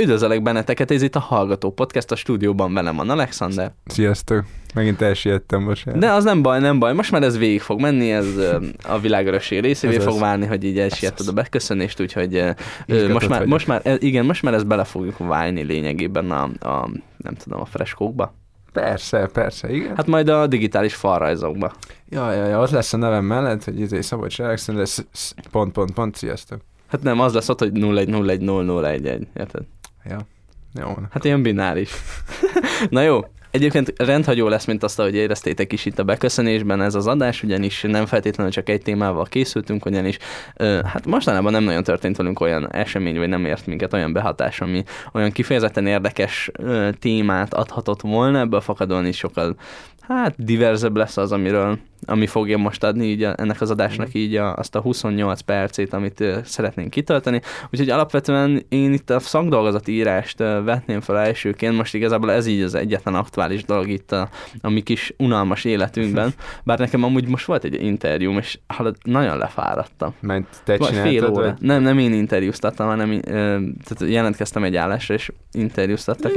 Üdvözöllek benneteket, ez itt a Hallgató Podcast, a stúdióban velem van Alexander. Sziasztok! Megint elsiettem most. De az nem baj, nem baj, most már ez végig fog menni, ez a világörösség részévé fog válni, hogy így elsiettad a beköszönést, úgyhogy most már, most már, e, igen, most már ezt bele fogjuk válni lényegében a, a nem tudom, a freskókba. Persze, persze, igen. Hát majd a digitális falrajzokba. Ja, ja, ja, ott lesz a nevem mellett, hogy izé Szabolcs Alexander, pont, pont, pont, sziasztok. Hát nem, az lesz ott, hogy 01010011, érted? Ja. Jó. Hát ilyen bináris. Na jó, Egyébként rendhagyó lesz, mint azt, hogy éreztétek is itt a beköszönésben ez az adás, ugyanis nem feltétlenül csak egy témával készültünk, ugyanis hát mostanában nem nagyon történt velünk olyan esemény, vagy nem ért minket olyan behatás, ami olyan kifejezetten érdekes témát adhatott volna, ebből fakadóan is sokkal hát diverzebb lesz az, amiről, ami fogja most adni így a, ennek az adásnak mm. így a, azt a 28 percét, amit uh, szeretnénk kitölteni. Úgyhogy alapvetően én itt a szakdolgozati írást uh, vetném fel elsőként, most igazából ez így az egyetlen aktuális dolog itt a, a mi kis unalmas életünkben, bár nekem amúgy most volt egy interjúm, és hallod, nagyon lefáradtam. Ment te fél óra. Vagy? Nem, nem én interjúztattam, hanem tehát jelentkeztem egy állásra, és interjúztattak,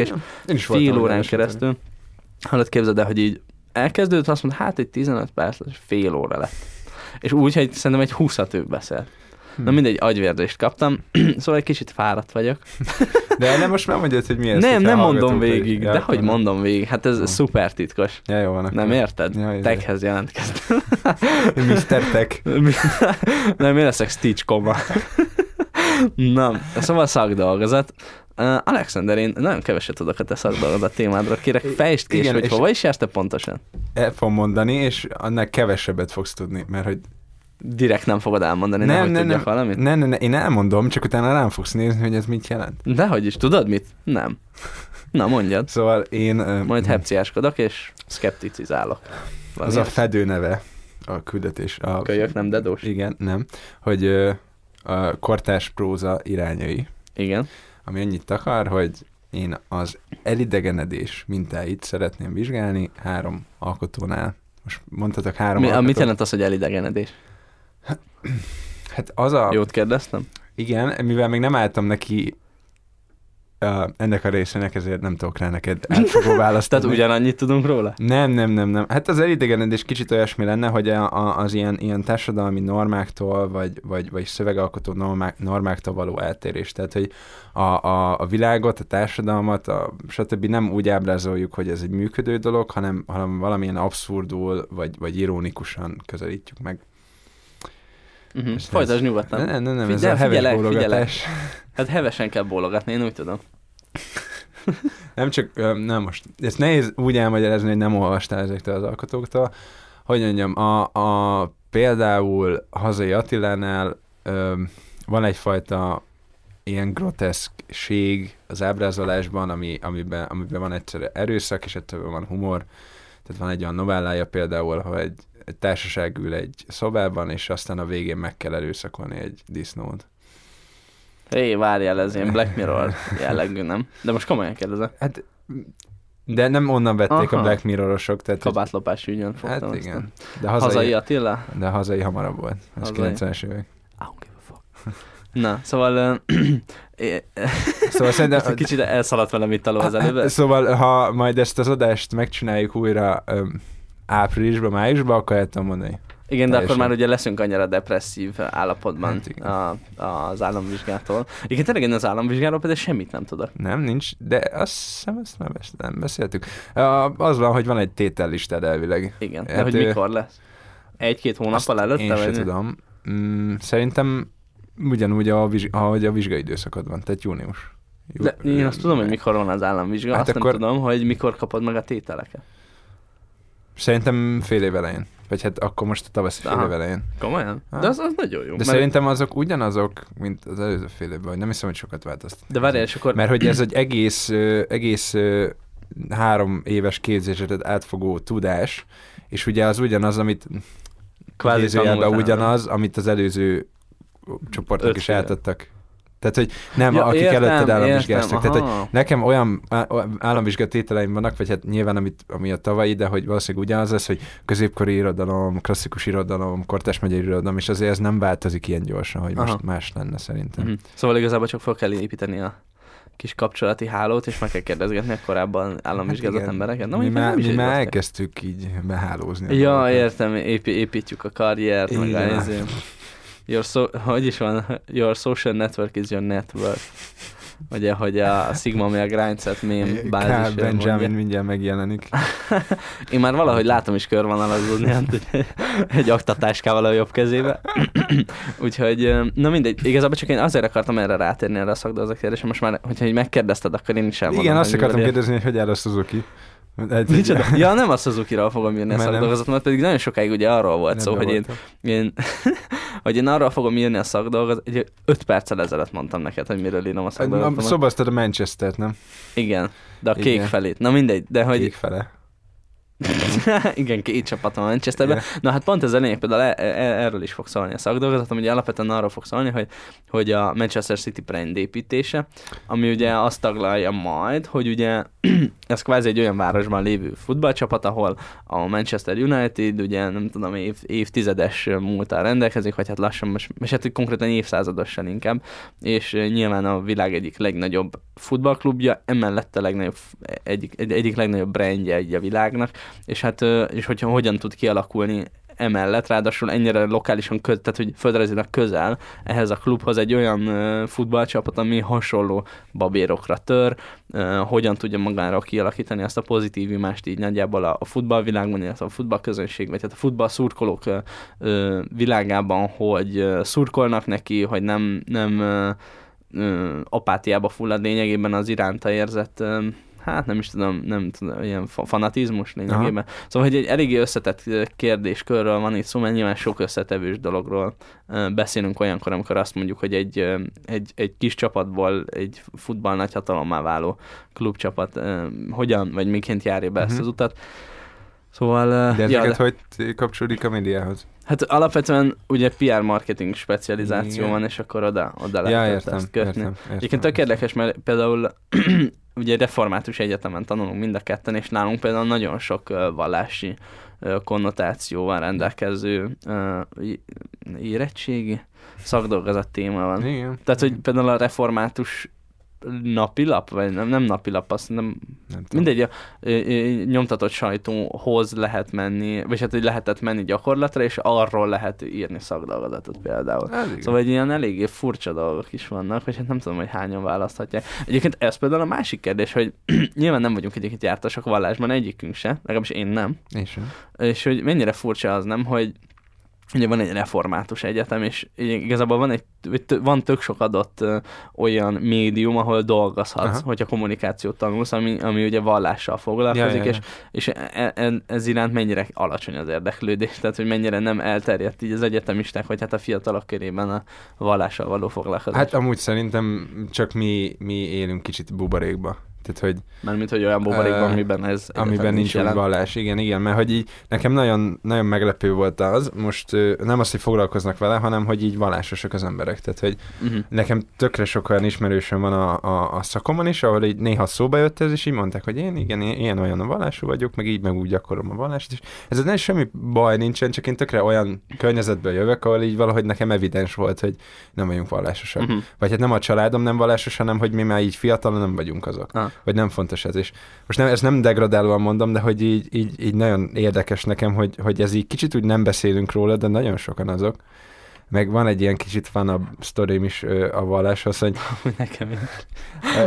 és fél órán keresztül. Hallod, képzeld el, hogy így elkezdődött, azt mondta, hát egy 15 perc, fél óra lett. És úgy, hogy szerintem egy 20 ő beszél. Hmm. Na mindegy, agyvérzést kaptam, szóval egy kicsit fáradt vagyok. De nem most már mondjad, hogy mi ez? Nem, nem mondom végig, de hogy mondom végig, hát ez oh. szuper titkos. Ja, jó van. Nem érted? Ja, Techhez jelentkeztem. Mr. Tech. nem, én leszek Stitch koma. Na, szóval szakdolgozat. Uh, Alexander, én nagyon keveset tudok a te szakdolgozat témádra. Kérek, fejtsd ki, Igen, hogy hova is jársz te pontosan? El fogom mondani, és annak kevesebbet fogsz tudni, mert hogy direkt nem fogod elmondani, nem, nem, nem, valamit? Nem, nem, nem, én elmondom, csak utána rám fogsz nézni, hogy ez mit jelent. Dehogy is, tudod mit? Nem. Na, mondjad. Szóval én... Majd hepciáskodok, és szkepticizálok. Van az a fedő neve a küldetés. A, Kölyök, nem dedós? Igen, nem. Hogy a kortás próza irányai. Igen ami annyit akar, hogy én az elidegenedés mintáit szeretném vizsgálni három alkotónál. Most mondhatok három Mi, alkotót. Mit jelent az, hogy elidegenedés? Hát az a... Jót kérdeztem? Igen, mivel még nem álltam neki uh, ennek a részének, ezért nem tudok rá neked átfogó választ. Tehát ugyanannyit tudunk róla? Nem, nem, nem, nem. Hát az elidegenedés kicsit olyasmi lenne, hogy a, a, az ilyen, ilyen társadalmi normáktól, vagy, vagy, vagy szövegalkotó normák, normáktól való eltérés. Tehát, hogy a, a, a világot, a társadalmat, a, stb. nem úgy ábrázoljuk, hogy ez egy működő dolog, hanem, hanem valamilyen abszurdul, vagy, vagy ironikusan közelítjük meg. Uh-huh. Folytasd nyugodtan. Nem, nem, nem, Figyel, ez a heves figyelek, bólogatás. Figyelek. Hát hevesen kell bólogatni, én úgy tudom. nem csak, nem most, ezt nehéz úgy elmagyarázni, hogy nem olvastál ezektől az alkotóktól. Hogy mondjam, a, a például Hazai Attilánál ö, van egyfajta ilyen groteszkség az ábrázolásban, ami, amiben, amiben van egyszerre erőszak, és egyszerre van humor. Tehát van egy olyan novellája például, hogy egy, egy társaság ül egy szobában, és aztán a végén meg kell erőszakolni egy disznót. Hé, várjál, ez ilyen Black Mirror jellegű, nem? De most komolyan kérdezem. Hát, de nem onnan vették Aha. a Black Mirrorosok. Tehát Kabátlopás ügyön fogtam. Hát igen. De hazai, hazai Attila? De hazai hamarabb volt. Ez 90-es évek. Na, szóval... szóval szerintem... Kicsit elszaladt velem itt alól az előbb. Szóval, ha majd ezt az adást megcsináljuk újra áprilisban, májusban, tudom mondani. Igen, de akkor már ugye leszünk annyira depresszív állapotban hát a, az államvizsgától. Igen, tényleg én az államvizsgáról például semmit nem tudok. Nem, nincs, de azt hiszem, ezt nem, ezt nem beszéltük. Az van, hogy van egy tétellistád elvileg. Igen, hát, de hogy mikor lesz? Egy-két hónappal előtte? Én sem tudom. Mm, szerintem ugyanúgy, a, ahogy a vizsgai időszakod van, tehát június. Jú, de én azt tudom, hogy mikor van az államvizsga, hát azt akkor... nem tudom, hogy mikor kapod meg a tételeket. Szerintem fél év elején. Vagy hát akkor most a tavaszi fél év elején. Komolyan? Ha. De az, az nagyon jó. De mert... szerintem azok ugyanazok, mint az előző fél évben, vagy nem hiszem, hogy sokat változtak. De várj, és akkor... Mert hogy ez egy egész, egész három éves képzésedet átfogó tudás, és ugye az ugyanaz, amit kvázi ugyanaz, amit az előző csoportok is átadtak tehát, hogy nem, ja, akik értem, előtted államvizsgáztak. Tehát, hogy nekem olyan államvizsgát tételeim vannak, vagy hát nyilván, amit, ami a tavalyi, de hogy valószínűleg ugyanaz lesz, hogy középkori irodalom, klasszikus irodalom, kortás megyei irodalom, és azért ez nem változik ilyen gyorsan, hogy Aha. most más lenne szerintem. Mm-hmm. Szóval igazából csak fel kell építeni a kis kapcsolati hálót, és meg kell kérdezgetni a korábban államvizsgázott igen. embereket. Na, mi már, mi már elkezdtük így behálózni. Ja, értem, épi, építjük a karriert, meg a. Your so, hogy is van? Your social network is your network. Ugye, hogy a Sigma mi a grindset mém bázis. Benjamin mondja. mindjárt megjelenik. Én már valahogy látom is körvonalazódni, hát egy, aktatáskával a jobb kezébe. Úgyhogy, na mindegy, igazából csak én azért akartam erre rátérni erre a szakdolgozat kérdésre, most már, hogyha így megkérdezted, akkor én is elmondom. Igen, azt akartam kérdezni, hogy hogy áll a Suzuki. Egy, Micsoda? Ja, nem a Suzuki-ral fogom írni a nem. mert pedig nagyon sokáig ugye arról volt szó, hogy én, én, hogy én arról fogom írni a szakdolgozatot, egy 5 perccel ezelőtt mondtam neked, hogy miről írom a szakdolgozatot. szobaztad a Manchester-t, nem? Igen, de a kék Igen. felét. Na mindegy, de hogy... Kék fele. Igen, két csapat van Manchesterben. Igen. Na hát pont ez a lényeg, például e- e- erről is fog szólni a szakdolgozatom, ugye alapvetően arról fog szólni, hogy, hogy a Manchester City brand építése, ami ugye azt taglalja majd, hogy ugye ez kvázi egy olyan városban lévő futballcsapat, ahol a Manchester United ugye nem tudom, év, évtizedes múltal rendelkezik, vagy hát lassan most, és hát konkrétan évszázadosan inkább, és nyilván a világ egyik legnagyobb futballklubja, emellett a legnagyobb, egyik, egy, egyik legnagyobb brandje egy a világnak, és hát, és hogyha hogyan tud kialakulni emellett, ráadásul ennyire lokálisan, köz, tehát hogy földrajzilag közel ehhez a klubhoz egy olyan futballcsapat, ami hasonló babérokra tör, hogyan tudja magára kialakítani azt a pozitív imást így nagyjából a, a futballvilágban, illetve a futballközönség, vagy hát a futball szurkolók világában, hogy szurkolnak neki, hogy nem, nem apátiába fullad lényegében az iránta érzett hát nem is tudom, nem tudom, ilyen fa- fanatizmus lényegében. Aha. Szóval, hogy egy eléggé összetett kérdéskörről van itt szó, mert nyilván sok összetevős dologról beszélünk olyankor, amikor azt mondjuk, hogy egy, egy, egy kis csapatból egy futball nagy hatalommá váló klubcsapat hogyan, vagy miként járja be uh-huh. ezt Mhm. az utat. Szóval... De ja, ezeket hogy kapcsolódik a médiához? Hát alapvetően ugye PR marketing specializáció Igen. van, és akkor oda, oda Ja, lehet értem, ezt kötni. értem, értem. Egyébként tök érdekes, mert például ugye református egyetemen tanulunk mind a ketten, és nálunk például nagyon sok ö, vallási ö, konnotációval rendelkező í- érettségi szakdolgozat téma van. Igen. Tehát, hogy például a református napilap, vagy nem, nem napilap, azt nem, Nem tudom. mindegy, a ö, ö, nyomtatott sajtóhoz lehet menni, vagy hát, hogy lehetett menni gyakorlatra, és arról lehet írni szakdolgozatot például. Ez igen. Szóval egy ilyen eléggé furcsa dolgok is vannak, vagy hát nem tudom, hogy hányan választhatják. Egyébként ez például a másik kérdés, hogy nyilván nem vagyunk egyébként jártasak vallásban, egyikünk se, legalábbis én nem, sem. és hogy mennyire furcsa az nem, hogy ugye van egy református egyetem, és igazából van, egy, van tök sok adott olyan médium, ahol dolgozhatsz, Aha. hogyha kommunikációt tanulsz, ami, ami ugye vallással foglalkozik, Ja, ja, ja. és, és e, e, ez iránt mennyire alacsony az érdeklődés, tehát hogy mennyire nem elterjedt így az egyetemisták, vagy hát a fiatalok körében a vallással való foglalkozás. Hát amúgy szerintem csak mi, mi élünk kicsit buborékba. Tehát, hogy Mármint, hogy olyan buborékban, Ö, amiben ez amiben nincs jelen. vallás. Igen, igen, mert hogy így nekem nagyon, nagyon meglepő volt az, most ö, nem azt, hogy foglalkoznak vele, hanem hogy így vallásosak az emberek. Tehát, hogy Uh-huh. nekem tökre sok olyan ismerősöm van a, a, a szakomon is, ahol így néha szóba jött ez, és így mondták, hogy én igen, ilyen olyan a vallású vagyok, meg így meg úgy gyakorlom a vallást, és ez nem semmi baj nincsen, csak én tökre olyan környezetből jövök, ahol így valahogy nekem evidens volt, hogy nem vagyunk vallásosak. Uh-huh. Vagy hát nem a családom nem vallásos, hanem hogy mi már így fiatalon nem vagyunk azok. Ah. Vagy nem fontos ez is. Most nem, ezt nem degradálóan mondom, de hogy így, így, így nagyon érdekes nekem, hogy, hogy ez így kicsit úgy nem beszélünk róla, de nagyon sokan azok. Meg van egy ilyen kicsit fanabb sztorim is ö, a valláshoz, hogy, Nekem is.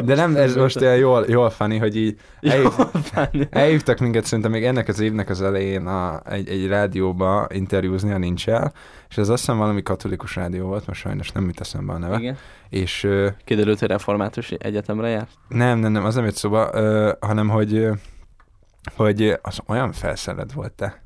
de nem, ez most olyan jól, jól funny, hogy így elhív, elhívtak minket szerintem még ennek az évnek az elején a, egy, egy rádióba interjúzni, a nincs el, és ez azt hiszem valami katolikus rádió volt, most sajnos nem jut eszembe a neve. Igen. És ö, Kiderült, hogy református egyetemre jár? Nem, nem, nem, az nem jött szóba, ö, hanem hogy, ö, hogy az olyan felszerelt volt te.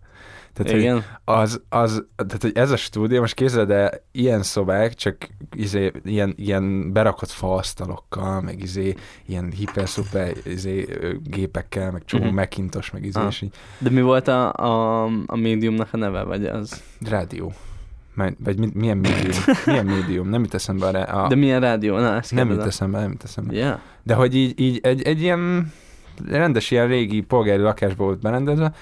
Tehát, hogy Igen. az, az, tehát, hogy ez a stúdió, most képzeld el, ilyen szobák, csak izé, ilyen, ilyen berakott faasztalokkal, meg izé, ilyen hiper-szuper izé, gépekkel, meg csomó uh-huh. Macintosh, meg izé, Ah. és így, De mi volt a, a, a médiumnak a neve, vagy az? rádió. Már- Vagy mi, milyen médium? Milyen médium? Nem jut eszembe arra. A, De milyen rádió? Na, ezt nem jut eszembe, nem jut eszembe. Yeah. De hogy így, így egy, egy ilyen rendes ilyen régi polgári lakásba volt berendezve,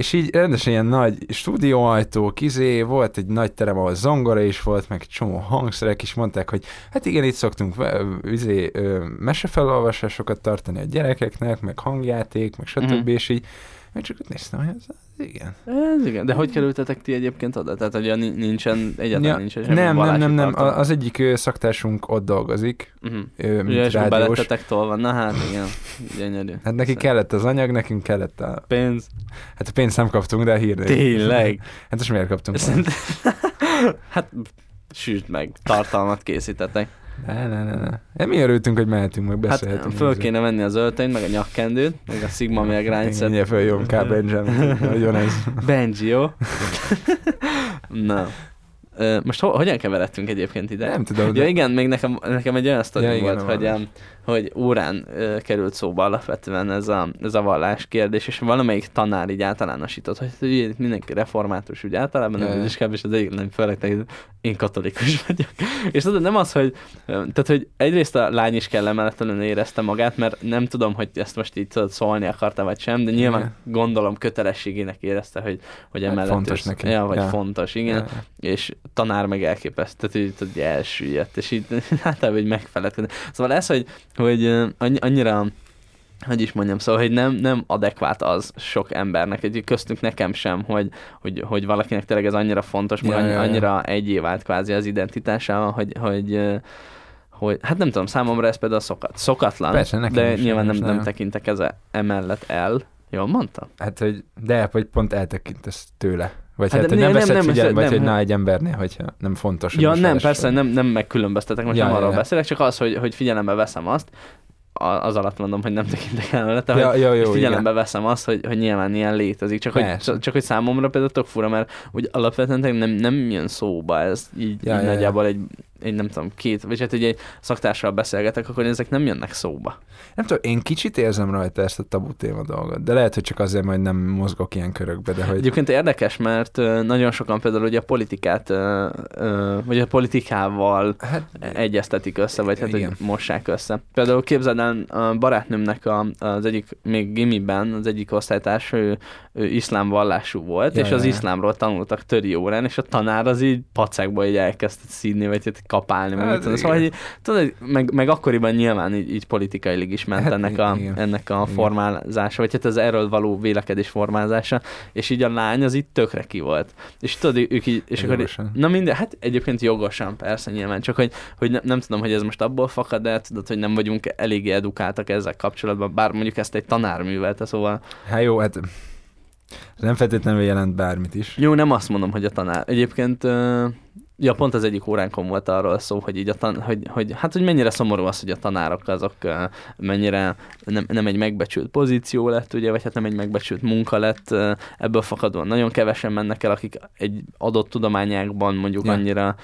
és így rendesen ilyen nagy stúdióajtó, kizé, volt egy nagy terem, ahol zongora is volt, meg egy csomó hangszerek is mondták, hogy hát igen, itt szoktunk izé, mesefelolvasásokat tartani a gyerekeknek, meg hangjáték, meg stb. Mm-hmm. és így én csak néztem, hogy ez, ez igen. Ez igen, de hogy kerültetek ti egyébként oda? Tehát, hogy nincsen, egyáltalán ja, nincsen semmi Nem, nem, nem, nem. Az egyik szaktársunk ott dolgozik, uh-huh. ő, mint és rádiós. tolva, na hát igen, gyönyörű. Hát neki kellett az anyag, nekünk kellett a... Pénz. Hát a pénzt nem kaptunk, de a hírnél. Tényleg? Hát most miért kaptunk? hát süsd meg, tartalmat készítettek. Ne, ne, ne, ne. Mi örültünk, hogy mehetünk, meg beszélhetünk. Hát föl kéne venni az öltönyt, meg a nyakkendőt, meg a Sigma meg Mindjárt Mindjárt följön K. Benjamin. Nagyon ez. Benji, jó? Na. Most ho- hogyan keveredtünk egyébként ide? Nem tudom. Ja igen, még nekem, nekem egy olyan sztori ja, volt, hogy, um, hogy órán uh, került szóba alapvetően ez a, ez a vallás kérdés, és valamelyik tanár így általánosított, hogy, hogy mindenki református úgy általában, ja, nem is és az egyik nem főleg, én katolikus vagyok. és tudod, nem az, hogy, tehát, hogy egyrészt a lány is kellemetlenül érezte magát, mert nem tudom, hogy ezt most így tudod szólni akarta, vagy sem, de nyilván ja. gondolom kötelességének érezte, hogy, hogy hát emellett fontos neki. Ja, vagy ja. fontos, igen. Ja. És tanár meg elképesztő, tehát így, tudod, elsüllyedt, és így általában így megfeledkezni. Szóval ez, hogy, hogy annyira hogy is mondjam, szóval, hogy nem, nem adekvát az sok embernek, egy köztünk nekem sem, hogy, hogy, hogy valakinek tényleg ez annyira fontos, ja, ja, annyira ja. egyé vált kvázi az identitásával, hogy, hogy, hogy, hát nem tudom, számomra ez például szokat, szokatlan, Persze, de nyilván nem, nem tekintek ez emellett el. Jól mondtam? Hát, hogy de, hogy pont eltekintesz tőle. Vagy hát, hát hogy nem, nem veszed figyelme, vagy nem, hogy na egy embernél, hogyha nem fontos. Ja, nem, persze, nem, nem megkülönböztetek, most ja, nem ja, arról ja. beszélek, csak az, hogy, hogy figyelembe veszem azt, az alatt mondom, hogy nem tekintek el vele, ja, hogy, jó, jó, figyelembe igen. veszem azt, hogy, hogy nyilván ilyen létezik, csak hogy, csak, csak hogy számomra például tök fura, mert úgy alapvetően nem, nem jön szóba ez így, ja, így ja, nagyjából ja. egy egy nem tudom, két, vagy hát egy szaktársal beszélgetek, akkor ezek nem jönnek szóba. Nem tudom, én kicsit érzem rajta ezt a tabu téma dolgot, de lehet, hogy csak azért, hogy nem mozgok ilyen körökbe, de hogy... Egyébként érdekes, mert nagyon sokan például ugye a politikát, vagy a politikával hát, egyeztetik össze, vagy hát, hogy mossák össze. Például képzeld el, a barátnőmnek a, az egyik, még gimiben, az egyik osztálytárs, ő, ő iszlám vallású volt, ja, és az ja. iszlámról tanultak töri órán, és a tanár az így pacákba így elkezdett szídni, vagy hát kapálni, meg hát, Szóval, hogy, tudod, meg, meg akkoriban nyilván így, így politikailag is ment hát, ennek, a, igen. ennek a formázása, vagy hát az erről való vélekedés formázása, és így a lány az itt tökre ki volt. És tudod, ők így, és akkor, na minden, hát egyébként jogosan, persze nyilván, csak hogy, hogy ne, nem tudom, hogy ez most abból fakad, de tudod, hogy nem vagyunk eléggé edukáltak ezzel kapcsolatban, bár mondjuk ezt egy tanár művelte, szóval... Hát jó, hát nem feltétlenül jelent bármit is. Jó, nem azt mondom, hogy a tanár. Egyébként Ja, pont az egyik óránkon volt arról szó, hogy így a tan- hogy, hogy, hát, hogy mennyire szomorú az, hogy a tanárok azok mennyire nem, nem egy megbecsült pozíció lett, ugye, vagy hát nem egy megbecsült munka lett, ebből fakadóan nagyon kevesen mennek el, akik egy adott tudományákban mondjuk ja. annyira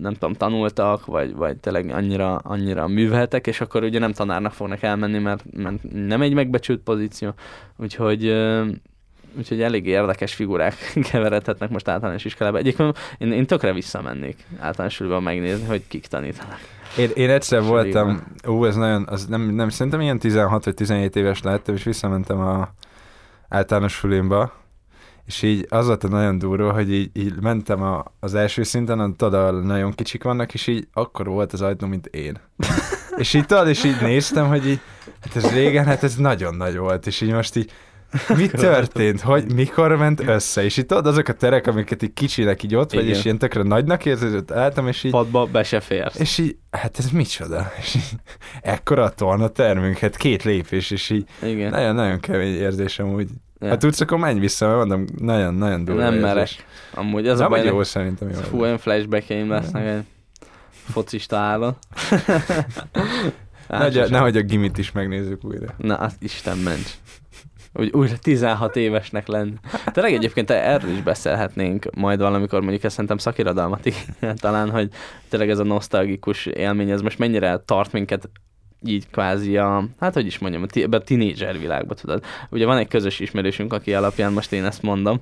nem tudom, tanultak, vagy, vagy tényleg annyira, annyira műveltek, és akkor ugye nem tanárnak fognak elmenni, mert, mert nem egy megbecsült pozíció, úgyhogy úgyhogy elég érdekes figurák keveredhetnek most általános iskolában. Egyébként én, én tökre visszamennék általános megnézni, hogy kik tanítanak. Én, én egyszer voltam, ó, ez nagyon, az nem, nem, szerintem ilyen 16 vagy 17 éves lehettem, és visszamentem a általános sulimba, és így az volt a nagyon durva, hogy így, így mentem a, az első szinten, tudod, nagyon kicsik vannak, és így akkor volt az ajtó, mint én. és így tudod, és így néztem, hogy így, hát ez régen, hát ez nagyon nagy volt, és így most így mi történt? Hogy mikor ment össze? És itt tudod, azok a terek, amiket így kicsinek így ott vagy, és ilyen tökre nagynak érződött, álltam, és így... Padba be se férsz. És így, hát ez micsoda? És így, ekkora a torna termünk, hát két lépés, és így Igen. nagyon-nagyon kemény érzésem úgy. Ja. Hát tudsz, akkor menj vissza, mert mondom, nagyon-nagyon durva Nem meres. Amúgy az Nem, a baj, jó szerintem jó. Fú, olyan flashback lesznek egy focista állon. Nehogy, nehogy a gimit is megnézzük újra. Na, Isten ments úgy újra 16 évesnek lenni. Tényleg egyébként erről is beszélhetnénk majd valamikor, mondjuk ezt szerintem szakirodalmat talán, hogy tényleg ez a nosztalgikus élmény, ez most mennyire tart minket így kvázi a, hát hogy is mondjam, a tínédzser világban, tudod. Ugye van egy közös ismerősünk, aki alapján most én ezt mondom,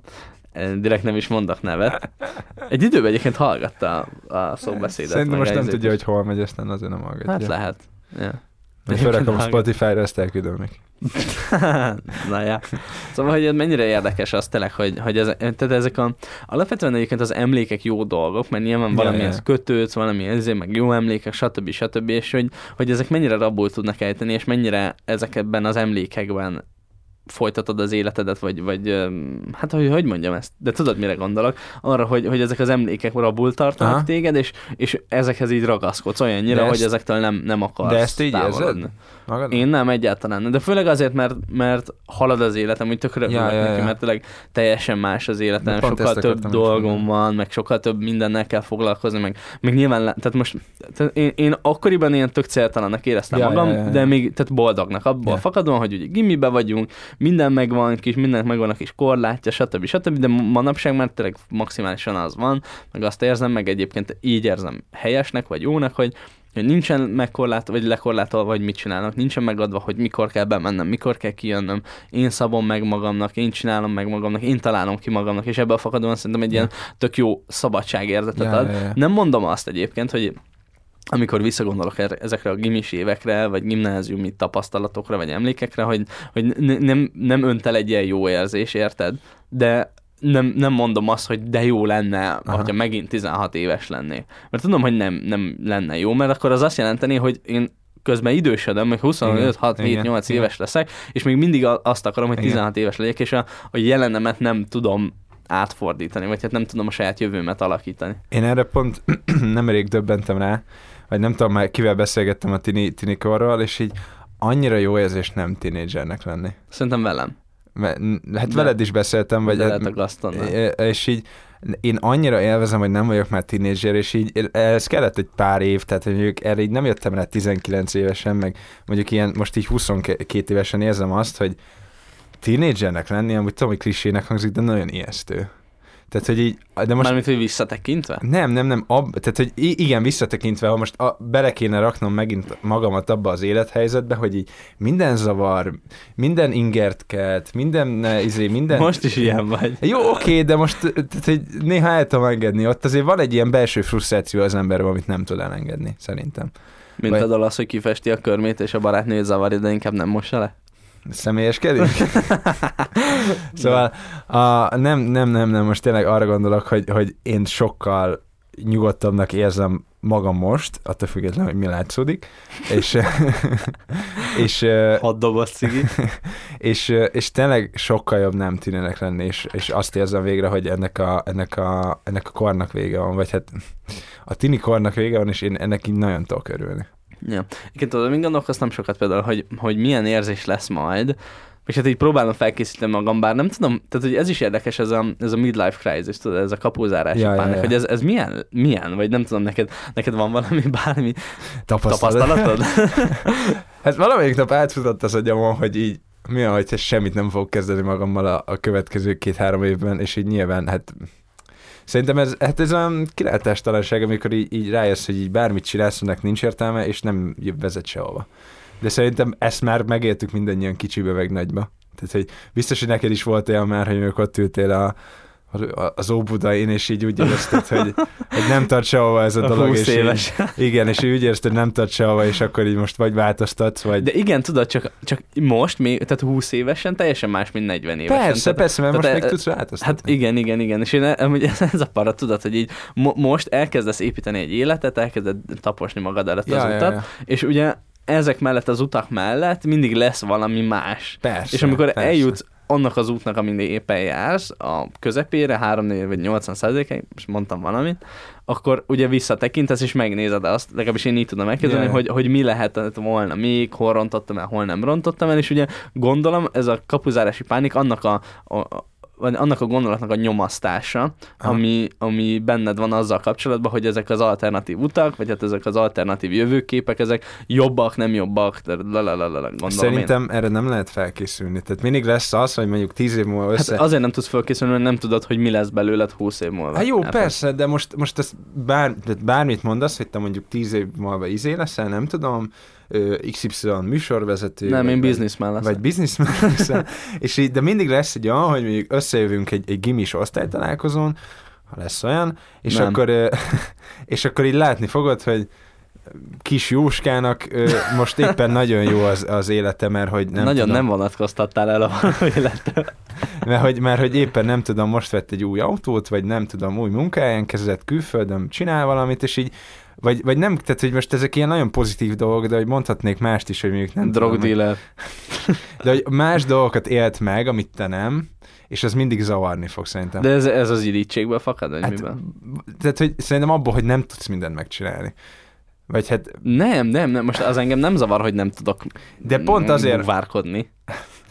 direkt nem is mondok nevet. Egy időben egyébként hallgatta a szóbeszédet. Szerintem most nem tudja, hogy hol megy, aztán azért nem hallgatja. Hát lehet. Ja. Én felrakom Spotify-ra, ezt elküldöm még. Na ja. Szóval, hogy mennyire érdekes az tényleg, hogy, hogy ez, tehát ezek a, alapvetően egyébként az emlékek jó dolgok, mert nyilván Ja, valami ja. az kötődsz, valami ezért, meg jó emlékek, stb. stb. És hogy, hogy ezek mennyire rabul tudnak ejteni, és mennyire ezekben az emlékekben folytatod az életedet, vagy, vagy hát hogy, hogy mondjam ezt, de tudod, mire gondolok? Arra, hogy, hogy ezek az emlékek rabul tartanak Aha. téged, és, és ezekhez így ragaszkodsz olyannyira, De hogy ezt- ezektől nem, nem akarsz De ezt így érzed? Magad? Én nem, egyáltalán nem. De főleg azért, mert, mert halad az életem, úgy tökre Ja, ja, neki, ja. mert tényleg teljesen más az életem, De sokkal ezt több dolgom mondani. van, meg sokkal több mindennel kell foglalkozni, meg, meg nyilván, tehát most tehát én, én akkoriban ilyen tök céltalannak éreztem Ja, magam, ja, ja, ja. de még tehát boldognak, abból Ja. fakadóan, hogy ugye gimibe vagyunk, minden megvan, kis, mindennek megvan a kis korlátja, stb. stb. De manapság már tényleg maximálisan az van, meg azt érzem, meg egyébként így érzem helyesnek, vagy jónak, hogy hogy nincsen megkorlátolva, vagy lekorlátolva, vagy mit csinálnak, nincsen megadva, hogy mikor kell bemennem, mikor kell kijönnöm, én szabom meg magamnak, én csinálom meg magamnak, én találom ki magamnak, és ebből fakadóan szerintem egy ilyen tök jó szabadságérzetet Ja, ad. ja, ja. Nem mondom azt egyébként, hogy amikor visszagondolok erre, ezekre a gimis évekre, vagy gimnáziumi tapasztalatokra, vagy emlékekre, hogy, hogy nem, nem önt el egy ilyen jó érzés, érted? De nem, nem mondom azt, hogy de jó lenne, Aha. hogyha megint 16 éves lennék. Mert tudom, hogy nem, nem lenne jó, mert akkor az azt jelenteni, hogy én közben idősödöm, hogy 25, 6, 7, Igen, 8 igen. éves leszek, és még mindig azt akarom, hogy Igen. 16 éves legyek, és a, a jelenemet nem tudom átfordítani, vagy hát nem tudom a saját jövőmet alakítani. Én erre pont nemrég döbbentem rá, vagy nem tudom már kivel beszélgettem a tini, tini korról, és így annyira jó érzés nem tinédzsernek lenni. Szerintem velem. Mert, hát De- veled is beszéltem, vagy Vagy lehet a Gastonnal. E- És így én annyira élvezem, hogy nem vagyok már tínédzser, és így ez kellett egy pár év, tehát mondjuk erre így nem jöttem rá 19 évesen, meg mondjuk ilyen, most így 22 évesen érzem azt, hogy tínédzsernek lenni, amúgy tudom, hogy klisének hangzik, de nagyon ijesztő. Tehát, hogy így, de most Mármint, hogy visszatekintve? nem, nem, nem, ab, tehát, hogy igen, visszatekintve, ha most a, bele kéne raknom megint magamat abba az élethelyzetbe, hogy így minden zavar, minden ingert kelt, minden, eh, izé, minden... Most is ilyen vagy. Jó, oké, de most tehát, hogy néha el tudom engedni. Ott azért van egy ilyen belső frusztráció az emberben, amit nem tud elengedni, szerintem. Mint Vagy- a dal az, hogy kifesti a körmét, és a barátnőt zavarja, de inkább nem mossa le. Személyeskedik? szóval a, nem, nem, nem, nem, most tényleg arra gondolok, hogy, hogy én sokkal nyugodtabbnak érzem magam most, attól függetlenül, hogy mi látszódik, és, és, Hat doboz cigi. és, és tényleg sokkal jobb nem tűnének lenni, és, és azt érzem végre, hogy ennek a, ennek, a, ennek a kornak vége van, vagy hát a tini kornak vége van, és én ennek így nagyon tudok örülni. Ja. Igen, tudod, még gondolkoztam sokat például, hogy, hogy milyen érzés lesz majd, és hát így próbálom felkészíteni magam, bár nem tudom, tehát hogy ez is érdekes, ez a, ez a midlife crisis, tudod, ez a kapózárási Ja, ja, ja, hogy ez, ez milyen, milyen, vagy nem tudom, neked, neked van valami, bármi Tapasztalat. tapasztalatod? Hát valamelyik nap átfutott az agyamon, hogy így mi van, hogyha semmit nem fogok kezdeni magammal a, a következő két-három évben, és így nyilván, hát szerintem ez, hát ez olyan kilátástalanság, amikor így, így rájössz, hogy így bármit csinálsz, annak nincs értelme, és nem vezet sehova. De szerintem ezt már megéltük mindannyian kicsibe, meg nagyba. Tehát, hogy biztos, hogy neked is volt olyan már, hogy amikor ott ültél a, a- az Óbudain, és így úgy érezted, hogy, hogy nem tart sehova ez a, A dolog. 20 és így- éves. igen, és így úgy érezted, hogy nem tart sehova, és akkor így most vagy változtatsz, vagy... De igen, tudod, csak, csak most még, tehát 20 évesen teljesen más, mint 40 évesen. Persze, tehát, persze, mert most tehát még e- tudsz változtatni. Hát igen, igen, igen. És én amúgy ez, ez a para, tudod, hogy így mo- most elkezdesz építeni egy életet, elkezded taposni magad előtt ja, az ja, utat, ja. és ugye ezek mellett, az utak mellett mindig lesz valami más. Persze, és amikor persze. eljutsz annak az útnak, amin éppen jársz, a közepére, 3 4 vagy 80 százalékig, most mondtam valamit, akkor ugye visszatekintesz és megnézed azt, legalábbis én így tudom elképzelni, hogy, hogy mi lehetett volna még, hol rontottam el, hol nem rontottam el, és ugye gondolom ez a kapuzárási pánik annak a, a vagy annak a gondolatnak a nyomasztása, Aha. ami, ami benned van azzal kapcsolatban, hogy ezek az alternatív utak, vagy hát ezek az alternatív jövőképek, ezek jobbak, nem jobbak, lalalala, gondolom én. Szerintem erre nem lehet felkészülni. Tehát mindig lesz az, hogy mondjuk tíz év múlva össze... Hát azért nem tudsz fölkészülni, mert nem tudod, hogy mi lesz belőled 20 év múlva. Hát jó, Érted? persze, de most, most ezt bár, bármit mondasz, hogy te mondjuk tíz év múlva izé leszel, nem tudom, XY műsorvezető. Nem, vagy- én businessman leszek. Vagy businessman leszel. és így, de mindig lesz egy olyan, hogy mondjuk összejövünk egy, egy gimis osztálytalálkozón, ha lesz olyan, és Nem. akkor, és akkor így látni fogod, hogy kis Jóskának ö, most éppen nagyon jó az, az élete, mert hogy nem Nagyon tudom, nem vonatkoztattál el a életre. mert hogy, mert hogy éppen nem tudom, most vett egy új autót, vagy nem tudom, új munkáján kezdett külföldön, csinál valamit, és így vagy, vagy nem, tehát hogy most ezek ilyen nagyon pozitív dolgok, de hogy mondhatnék mást is, hogy mondjuk nem tudom, hogy- Drogdealer. De hogy más dolgokat élt meg, amit te nem, és az mindig zavarni fog szerintem. De ez, ez az irítségből fakad, vagy hát, miből? tehát, hogy szerintem abból, hogy nem tudsz mindent megcsinálni. Vagy hát, Nem, nem, nem, most az engem nem zavar, hogy nem tudok de pont azért, várkodni.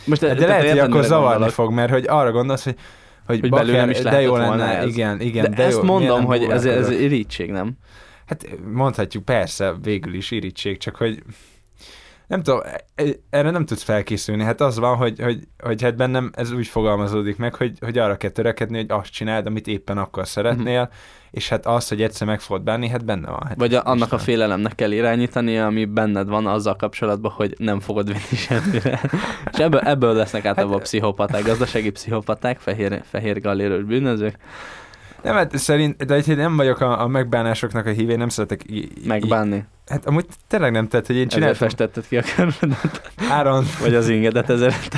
Most de, de lehet, hogy akkor zavarni fog, mert hogy arra gondolsz, hogy hogy, Hogy belőlem is de jó volna lenne, ez. igen, igen. De, de ezt jó, mondom, hogy ez, ez irítség, nem? Hát mondhatjuk, persze, végül is irítség, csak hogy nem tudom, e- erre nem tudsz felkészülni. Hát az van, hogy, hogy, hogy hát bennem ez úgy fogalmazódik meg, hogy, hogy arra kell törekedni, hogy azt csináld, amit éppen akkor szeretnél, és hát az, hogy egyszer meg fogod bánni, hát benne van. Hát Vagy a, annak a Istenem. félelemnek kell irányítani, ami benned van azzal kapcsolatban, hogy nem fogod vinni semmire. És ebből, ebből lesznek általában Hát- a pszichopaták, gazdasági pszichopaták, fehér, fehér galléros bűnözők. Nem, hát szerint, de hogy nem vagyok a, a megbánásoknak a hívé, nem szeretek í- í- Megbánni. Hát amúgy tényleg nem tett, hogy én Ezzel csináltam festetted ki a körmedet, áron. vagy az ingedet ezért.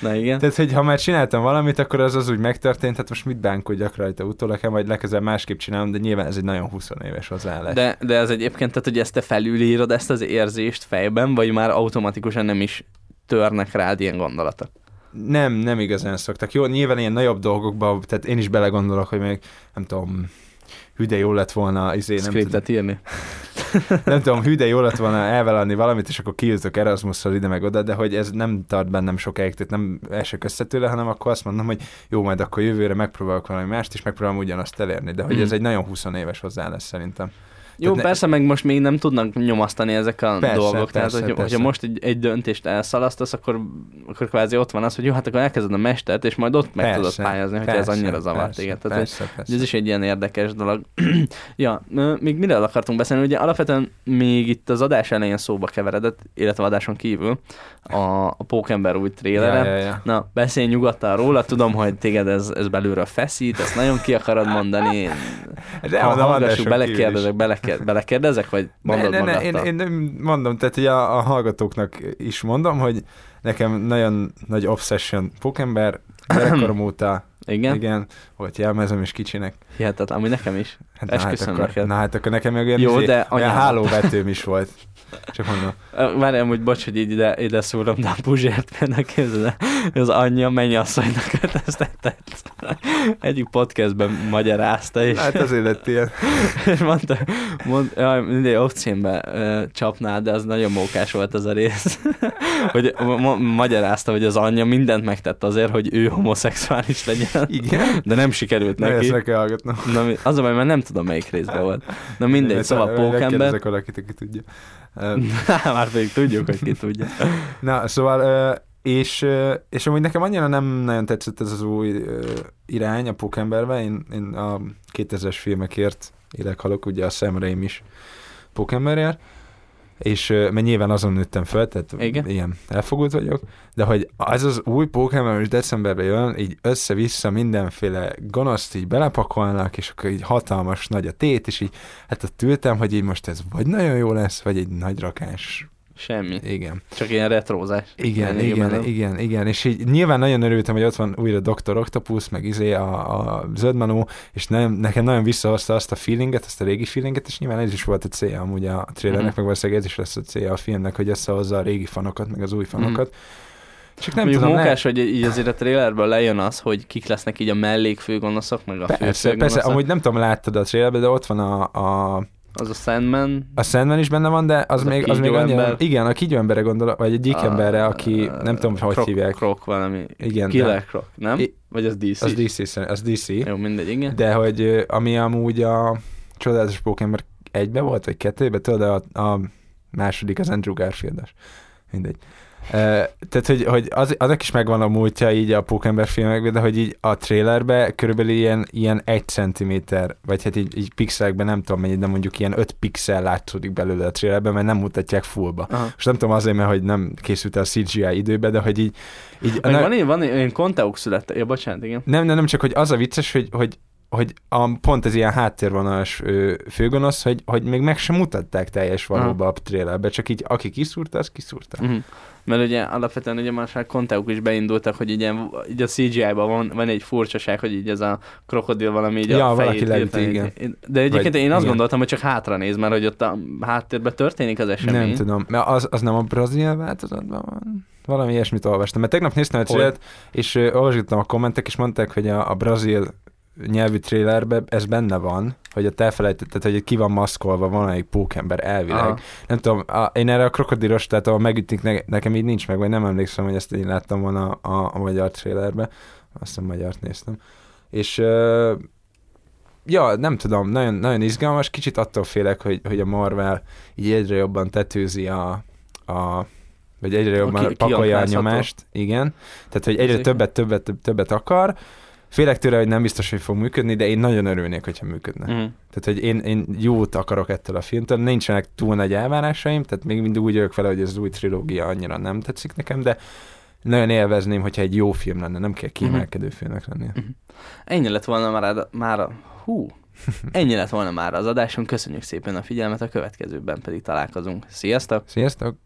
Na igen. Tehát, hogy ha már csináltam valamit, akkor az az úgy megtörtént, hát most mit bánkodjak rajta utólag, hát majd legközelebb másképp csinálom, de nyilván ez egy nagyon 20 éves hozzáállás. De, de ez egyébként, tehát, hogy ezt te felülírod, ezt az érzést fejben, vagy már automatikusan nem is törnek rád ilyen gondolatok. Nem, nem igazán szoktak. Jó, nyilván ilyen nagyobb dolgokba, tehát én is belegondolok, hogy még, nem tudom, hű, de jó lett volna, izé, nem, tudom, Scriptet írni. nem tudom, hű, de jó lett volna elvállalni valamit, és akkor kijutok Erasmusszal ide meg oda, de hogy ez nem tart bennem sokáig, tehát nem esek össze tőle, hanem akkor azt mondom, hogy jó, majd akkor jövőre megpróbálok valami mást, és megpróbálom ugyanazt elérni, de hogy Mm. ez egy nagyon 20 éves hozzáállás szerintem. Jó, Tehát ne- persze, meg most még nem tudnak nyomasztani ezek a Persze, dolgok. tehát, persze, hogy, persze. hogyha most egy, egy döntést elszalasztasz, akkor, akkor kvázi ott van az, hogy jó, hát akkor elkezded a mestert, és majd ott meg Persze, tudod pályázni, hogyha ez persze, annyira persze, téged. Tehát, hogy Persze, persze. hogy ez is egy ilyen érdekes dolog. ja, még miről akartunk beszélni? Ugye alapvetően még itt az adás elején szóba keveredett, illetve adáson kívül a, a Pókember új trélere. Ja, ja, ja. Na, beszélj nyugodtan róla, tudom, hogy téged ez, ez belülről feszít, ezt nagyon ki akarod mondani. De ha hallgassuk, adáson kívül belekérdezek, vagy mondod ne, ne, ne, én, én nem mondom, tehát hogy a, a hallgatóknak is mondom, hogy nekem nagyon nagy obsession Pókember, gyerekkorom óta, Igen? igen, volt jelmezem is kicsinek. Hihetetlen, ami nekem is. Hát, na, hát akkor, neked. na hát akkor nekem meg olyan, Jó, izé, de anyám- hálóvetőm is volt. Csak mondom. Várj, amúgy bocs, hogy így ide, ide szúrom, de a Puzsért például képzeld az anyja mennyasszonynak kötöztetett. Egyik podcastben magyarázta, és, Hát azért lett ilyen. és mondta, mond, jaj, mindegy obszénbe ö, csapnál, de az nagyon mókás volt az a rész. hogy ma- ma- magyarázta, hogy az anyja mindent megtett azért, hogy ő homoszexuális legyen, Igen. de nem sikerült ezt neki. le kell hallgatnom. Na, az a baj, mert nem tudom, melyik részben volt. Na mindegy, szóval pókember. Megkérdezek valakit, aki tudja. Már pedig tudjuk, hogy ki tudja. Na, szóval, és, és amúgy nekem annyira nem nagyon tetszett ez az új irány a Pókemberben. Én, én a 2000-es filmekért élek halok, ugye a Sam Raimi is Pókemberért, és mert nyilván azon nőttem föl, tehát Igen. ilyen elfogult vagyok, de hogy az az új Pokémon is decemberben jön, így össze-vissza mindenféle gonoszt így belepakolnak, és akkor így hatalmas nagy a tét, és így hát ott ültem, hogy így most ez vagy nagyon jó lesz, vagy egy nagy rakás. Semmi. Igen. Csak ilyen retrózás. Igen, igen, menő. igen, igen, és így nyilván nagyon örültem, hogy ott van újra Dr. Octopus, meg izé a, a zöldmanó, és nem, nekem nagyon visszahozta azt a feelinget, azt a régi feelinget, és nyilván ez is volt a célja amúgy a trailernek, Mhm. meg valószínűleg ez is lesz a célja a filmnek, hogy összehozza a régi fanokat, meg az új fanokat. Csak nem Mondjuk tudom, mókás, hogy így azért a trailerből lejön az, hogy kik lesznek így a mellékfőgonoszok, meg a Persze, persze, főfőgonoszok. amúgy nem tudom, láttad a trailerbe, de ott van a, a, Az a Sandman. a Sandman is benne van, de az, Az a még, az még annyira, kígyóember. igen, a kígyóemberre gondolok, vagy egy gyík emberre, aki nem tudom, hogy Krok, hívják. Krok valami. Igen, Killer Krok, nem? I- Vagy az DC? az DC, az DC. Jó, mindegy, igen. De hogy ami amúgy a csodálatos Pókember egybe volt, vagy kettőbe, tudod, a, a második az Andrew Garfieldes. Mindegy. Tehát, hogy, hogy az, azok is megvan a múltja így a Pókember filmekben, de hogy így a trailerbe körülbelül ilyen, ilyen egy centiméter, vagy hát így, így pixelekben nem tudom mennyi, de mondjuk ilyen öt pixel látszódik belőle a trailerben, mert nem mutatják fullba. Aha. Most nem tudom azért, mert hogy nem készült el a CGI időbe, de hogy így... így Meg na- van, ilyen- van ilyen Conteux született. Ja, bocsánat, igen. nem, nem, nem, csak hogy az a vicces, hogy, hogy hogy a, pont ez ilyen háttérvonalas főgonosz, hogy, hogy még meg sem mutatták teljes valóba a trailerbe, csak így aki kiszúrta, az kiszúrta. Uh-huh. Mert ugye alapvetően ugye már konteuk is beindultak, hogy ugye így a CGI-ban van, van egy furcsaság, hogy így ez a krokodil valami így Ja, a fejét leüti, igen. De egyébként Vagy- én azt igen. gondoltam, hogy csak hátra néz, mert hogy ott a háttérben történik az esemény. Nem tudom, mert az, az nem a brazil változatban van. Valami ilyesmit olvastam. Mert tegnap néztem a Hogy? trailert, és olvasgattam a kommentek, és mondták, hogy a, a brazil nyelvű trailerben ez benne van, hogy ott elfelejtetted, hogy ki van maszkolva valamelyik pókember elvileg. Aha. Nem tudom, a, én erre a krokodilos, tehát ahol megütik, ne, nekem így nincs meg, vagy nem emlékszem, hogy ezt én láttam volna a, a magyar trailerbe. Azt hiszem, magyart néztem. És ö, ja, nem tudom, nagyon, nagyon izgalmas, kicsit attól félek, hogy, hogy a Marvel így egyre jobban tetőzi a, a vagy egyre jobban ki- pakolja a nyomást, igen. Tehát, hogy egyre többet, többet, többet akar. Félek tőle, hogy nem biztos, hogy fog működni, de én nagyon örülnék, hogyha működne. Uh-huh. Tehát, hogy én, én jót akarok ettől a filmtől, nincsenek túl nagy elvárásaim, tehát még mindig úgy vagyok vele, hogy ez az új trilógia annyira nem tetszik nekem, de nagyon élvezném, hogyha egy jó film lenne, nem kell kiemelkedő filmnek lennie. Ennyi lett volna már, a- már. Hú, ennyi lett volna már az adáson. Köszönjük szépen a figyelmet, a következőben pedig találkozunk. Sziasztok! Sziasztok!